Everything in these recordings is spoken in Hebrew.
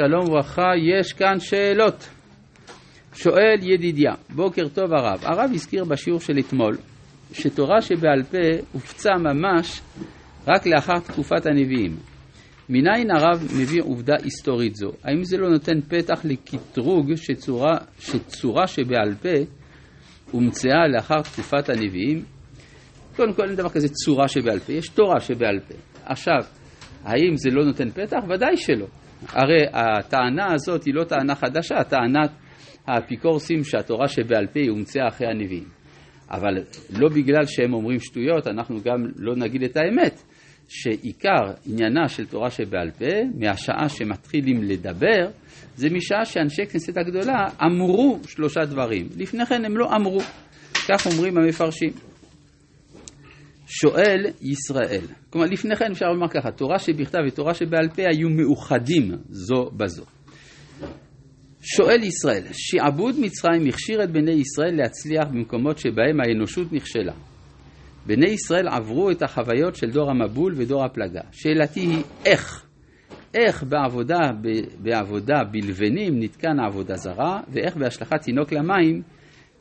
שלום וברכה, יש כאן שאלות. שואל ידידיה, בוקר טוב הרב. הרב הזכיר בשיעור של אתמול שתורה שבעל פה הופצה ממש רק לאחר תקופת הנביאים. מניין הרב מביא עובדה היסטורית זו? האם זה לא נותן פתח לקטרוג שצורה, שצורה שבעל פה הומצאה לאחר תקופת הנביאים? קודם כל אין דבר כזה צורה שבעל פה, יש תורה שבעל פה. עכשיו, האם זה לא נותן פתח? ודאי שלא. הרי הטענה הזאת היא לא טענה חדשה, טענת האפיקורסים שהתורה שבעל פה היא הומצאה אחרי הנביאים. אבל לא בגלל שהם אומרים שטויות, אנחנו גם לא נגיד את האמת, שעיקר עניינה של תורה שבעל פה, מהשעה שמתחילים לדבר, זה משעה שאנשי כנסת הגדולה אמרו שלושה דברים. לפני כן הם לא אמרו, כך אומרים המפרשים. שואל ישראל. כלומר, לפני כן אפשר לומר ככה, תורה שבכתב ותורה שבעל פה היו מאוחדים זו בזו. שואל ישראל, שעבוד מצרים הכשיר את בני ישראל להצליח במקומות שבהם האנושות נכשלה. בני ישראל עברו את החוויות של דור המבול ודור הפלגה. שאלתי היא איך? איך בעבודה, בעבודה בלבנים נתקן עבודה זרה, ואיך בהשלכת תינוק למים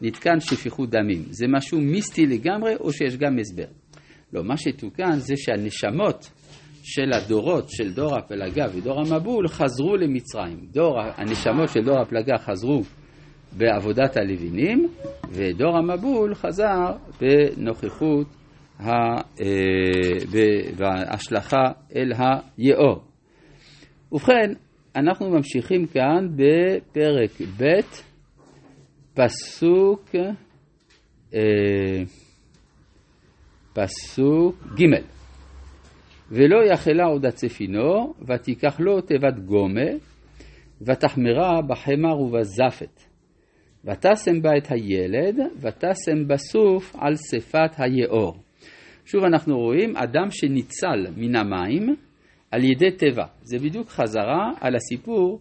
נתקן שפיכות דמים. זה משהו מיסטי לגמרי, או שיש גם הסבר? לא, מה שתוקן זה שהנשמות של הדורות של דור הפלגה ודור המבול חזרו למצרים. דור, הנשמות של דור הפלגה חזרו בעבודת הלווינים, ודור המבול חזר בנוכחות וההשלכה אל היאור. ובכן, אנחנו ממשיכים כאן בפרק ב', פסוק, אה, פסוק ג' ולא יחלה עוד הצפינו, ותיקח לו תיבת גומה, ותחמרה בחמר ובזפת. ותשם בה את הילד, ותשם בסוף על שפת היאור. שוב אנחנו רואים אדם שניצל מן המים על ידי תיבה. זה בדיוק חזרה על הסיפור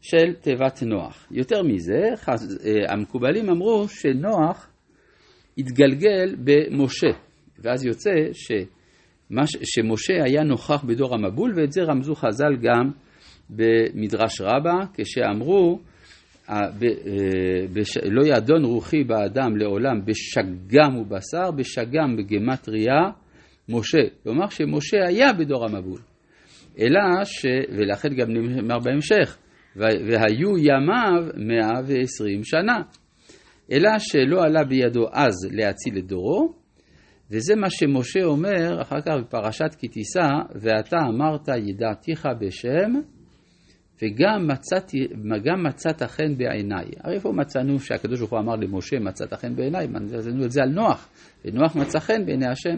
של תיבת נוח. יותר מזה. אה, המקובלים אמרו שנוח התגלגל במשה, ואז יוצא ש... שמשה היה נוכח בדור המבול, ואת זה רמזו חז"ל גם במדרש רבה, כשאמרו, אה, אה, לא ידון רוחי באדם לעולם בשגם ובשר, בשגם בגמטריה משה. כלומר שמשה היה בדור המבול. אלא ש... ולכן גם נאמר בהמשך, והיו ימיו 120 שנה. אלא שלא עלה בידו אז להציל את דורו, וזה מה שמשה אומר אחר כך בפרשת כי תישא, ואתה אמרת ידעתיך בשם, וגם מצאתי, גם מצאת חן בעיניי. הרי איפה מצאנו שהקדוש ברוך הוא אמר למשה מצאת חן בעיניי? מצאנו את זה על נוח, ונוח מצא חן בעיני השם.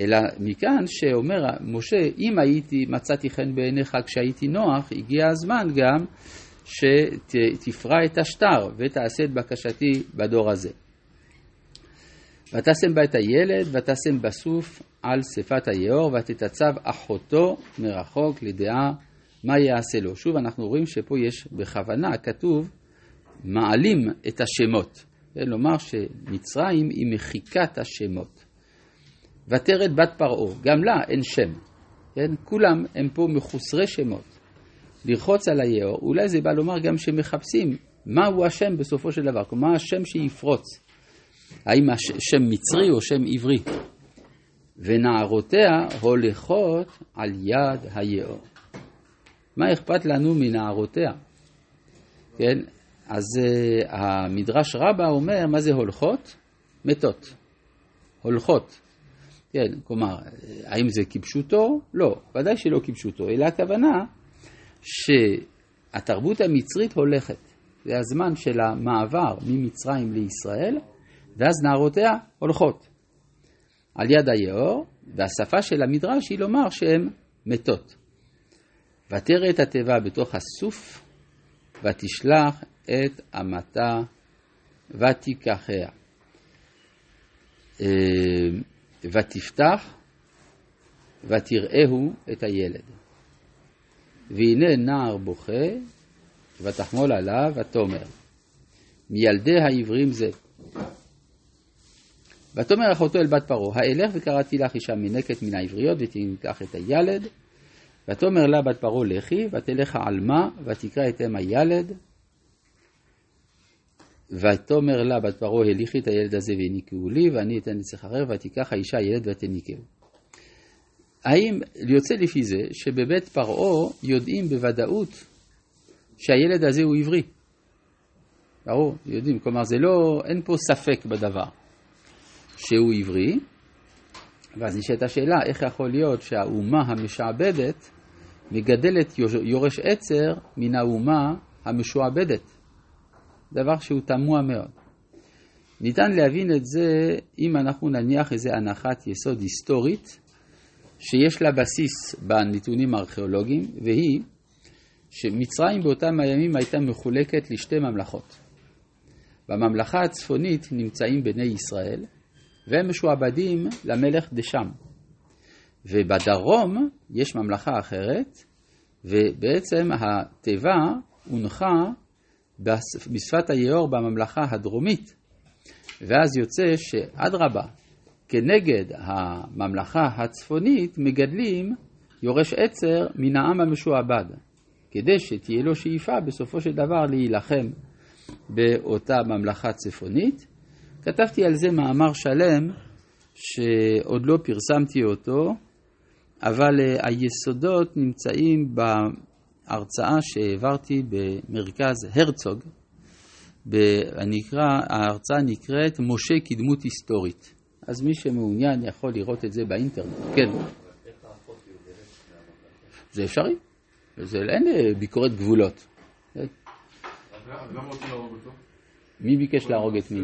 אלא מכאן שאומר משה, אם הייתי, מצאתי חן בעיניך כשהייתי נוח, הגיע הזמן גם שתפרע את השטר ותעשה את בקשתי בדור הזה. ותשם בה את הילד, ותשם בסוף על שפת היאור, ותתצב אחותו מרחוק לדעה מה יעשה לו. שוב אנחנו רואים שפה יש בכוונה, כתוב, מעלים את השמות. לומר שמצרים היא מחיקת השמות. ותרד בת פרעה, גם לה אין שם. כן? כולם הם פה מחוסרי שמות. לרחוץ על היאור, אולי זה בא לומר גם שמחפשים מהו השם בסופו של דבר, כלומר השם שיפרוץ. האם השם מצרי או שם עברי? ונערותיה הולכות על יד היאור. מה אכפת לנו מנערותיה? כן, אז uh, המדרש רבה אומר, מה זה הולכות? מתות. הולכות. כן, כלומר, האם זה כפשוטו? לא, ודאי שלא כפשוטו, אלא הכוונה שהתרבות המצרית הולכת. זה הזמן של המעבר ממצרים לישראל, ואז נערותיה הולכות על יד היאור, והשפה של המדרש היא לומר שהן מתות. ותרא את התיבה בתוך הסוף, ותשלח את אמתה ותיקחיה. אה, ותפתח ותראהו את הילד. והנה נער בוכה, ותחמול עליו ותאמר, מילדי העברים זה. ותאמר אחותו אל בת פרעה, האלך וקראתי לך אישה מנקת מן העבריות ותיקח את הילד, ותאמר לה בת פרעה לכי, ותלך עלמה, ותקרא את אם הילד. ותאמר לה בת פרעה הליכי את הילד הזה והניקהו לי, ואני אתן אחר, ותיקח האישה הילד ותניקהו. האם יוצא לפי זה שבבית פרעה יודעים בוודאות שהילד הזה הוא עברי? ברור, יודעים, כלומר זה לא, אין פה ספק בדבר שהוא עברי, ואז נשאלת השאלה איך יכול להיות שהאומה המשעבדת מגדלת יורש עצר מן האומה המשועבדת. דבר שהוא תמוה מאוד. ניתן להבין את זה אם אנחנו נניח איזו הנחת יסוד היסטורית שיש לה בסיס בנתונים הארכיאולוגיים, והיא שמצרים באותם הימים הייתה מחולקת לשתי ממלכות. בממלכה הצפונית נמצאים בני ישראל, והם משועבדים למלך דשם. ובדרום יש ממלכה אחרת, ובעצם התיבה הונחה בשפת היאור בממלכה הדרומית. ואז יוצא שאדרבה, כנגד הממלכה הצפונית מגדלים יורש עצר מן העם המשועבד, כדי שתהיה לו שאיפה בסופו של דבר להילחם באותה ממלכה צפונית. כתבתי על זה מאמר שלם שעוד לא פרסמתי אותו, אבל אה, היסודות נמצאים בהרצאה שהעברתי במרכז הרצוג. נקרא, ההרצאה נקראת משה כדמות היסטורית. אז מי שמעוניין יכול לראות את זה באינטרנט. כן. זה אפשרי. זה אין אה, ביקורת גבולות. מי ביקש להרוג את מי?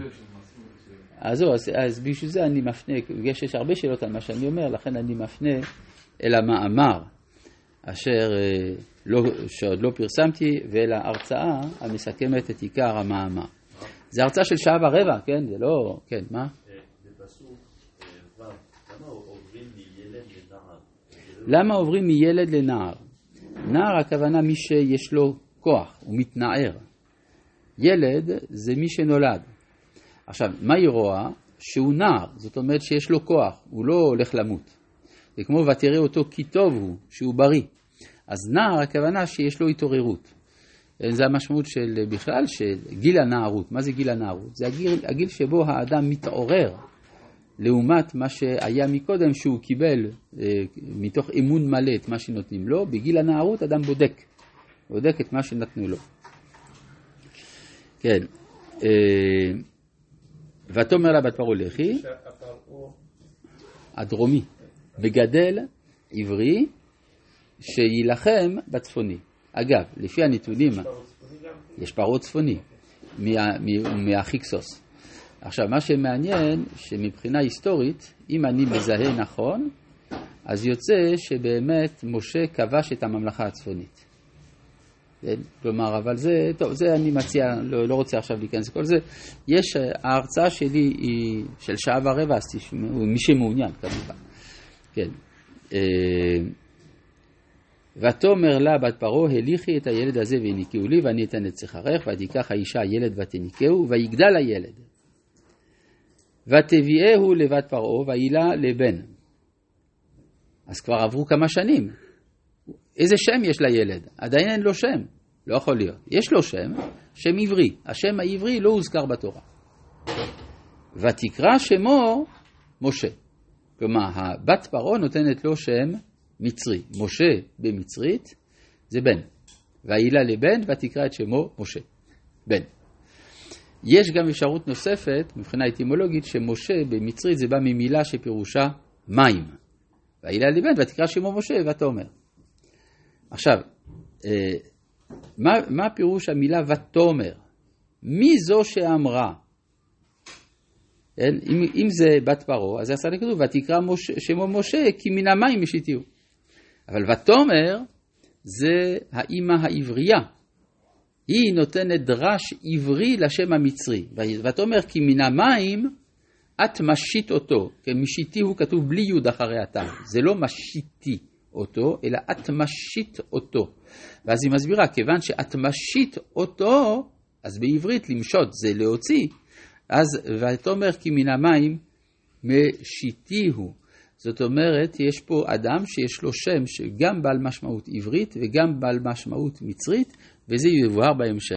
אז זהו, אז, אז בשביל זה אני מפנה, יש, יש הרבה שאלות על מה שאני אומר, לכן אני מפנה אל המאמר אשר אה, לא, שעוד לא פרסמתי, ואל ההרצאה המסכמת את עיקר המאמר. זה הרצאה של שעה ורבע, כן? זה לא... כן, מה? למה עוברים מילד לנער? נער הכוונה מי שיש לו כוח, הוא מתנער. ילד זה מי שנולד. עכשיו, מה היא רואה? שהוא נער, זאת אומרת שיש לו כוח, הוא לא הולך למות. זה כמו ותראה אותו כי טוב הוא, שהוא בריא. אז נער הכוונה שיש לו התעוררות. זה המשמעות של בכלל של גיל הנערות. מה זה גיל הנערות? זה הגיל, הגיל שבו האדם מתעורר לעומת מה שהיה מקודם שהוא קיבל אה, מתוך אמון מלא את מה שנותנים לו. בגיל הנערות אדם בודק, בודק את מה שנתנו לו. כן. אה, ותאמר לה בת פרעה לכי, הדרומי, מגדל עברי שיילחם בצפוני. אגב, לפי הנתונים, יש פרעה צפוני, מהחיקסוס. עכשיו, מה שמעניין, שמבחינה היסטורית, אם אני מזהה נכון, אז יוצא שבאמת משה כבש את הממלכה הצפונית. כלומר, אבל זה, טוב, זה אני מציע, לא, לא רוצה עכשיו להיכנס לכל זה. יש, ההרצאה שלי היא של שעה ורבע, אז תשמעו, מי שמעוניין כמובן. כן. אה, ותאמר לה בת פרעה, הליכי את הילד הזה והניקהו לי, ואני אתן את שכרך, ותיקח האישה הילד ותניקהו, ויגדל הילד. ותביאהו לבת פרעה, וילה לבן. אז כבר עברו כמה שנים. איזה שם יש לילד? עדיין אין לו שם. לא יכול להיות. יש לו שם, שם עברי. השם העברי לא הוזכר בתורה. ותקרא שמו משה. כלומר, הבת פרעה נותנת לו שם מצרי. משה במצרית זה בן. והילה לבן ותקרא את שמו משה. בן. יש גם אפשרות נוספת, מבחינה אטימולוגית, שמשה במצרית זה בא ממילה שפירושה מים. והילה לבן ותקרא שמו משה ותאמר. עכשיו, אה, מה, מה פירוש המילה ותאמר? מי זו שאמרה? כן? אם, אם זה בת פרעה, אז זה עשה כתוב, ותקרא משה, שמו משה, כי מן המים משיתיהו. אבל ותאמר זה האימא העברייה. היא נותנת דרש עברי לשם המצרי. ותאמר כי מן המים את משית אותו. משיתי הוא כתוב בלי יוד אחרי התו. זה לא משיתי אותו, אלא את משית אותו. ואז היא מסבירה, כיוון שאת משית אותו, אז בעברית למשות זה להוציא, אז ותאמר כי מן המים משיתיהו. זאת אומרת, יש פה אדם שיש לו שם שגם בעל משמעות עברית וגם בעל משמעות מצרית, וזה יבואר בהמשך.